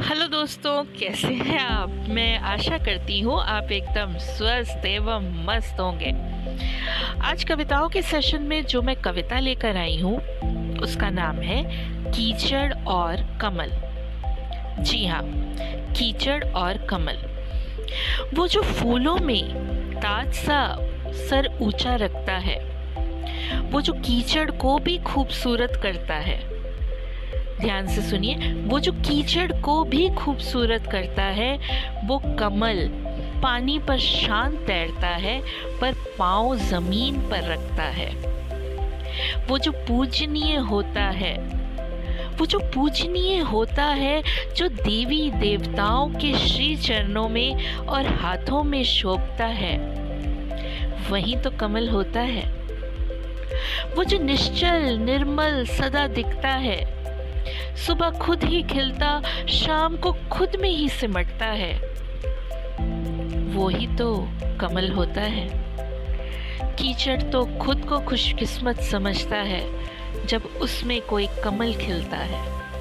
दोस्तों, कैसे हैं आप? मैं आशा करती हूँ आप एकदम स्वस्थ एवं मस्त होंगे। आज कविताओं के सेशन में जो मैं कविता लेकर आई हूँ, उसका नाम है कीचड़ और कमल। जी हाँ कीचड़ और कमल। वो जो फूलों में ताज सा सर ऊँचा रखता है, वो जो कीचड़ को भी खूबसूरत करता है ध्यान से सुनिए। वो जो कीचड़ को भी खूबसूरत करता है, वो कमल। पानी पर शांत तैरता है, पर पाँव ज़मीन पर रखता है। वो जो पूजनीय होता है, वो जो पूजनीय होता है, जो देवी देवताओं के श्री चरणों में और हाथों में शोभता है, वही तो कमल होता है। वो जो निश्चल, निर्मल सदा दिखता है सुबह खुद ही खिलता, शाम को खुद में ही सिमटता है। वो ही तो कमल होता है। कीचड़ तो खुद को खुशकिस्मत समझता है, जब उसमें कोई कमल खिलता है।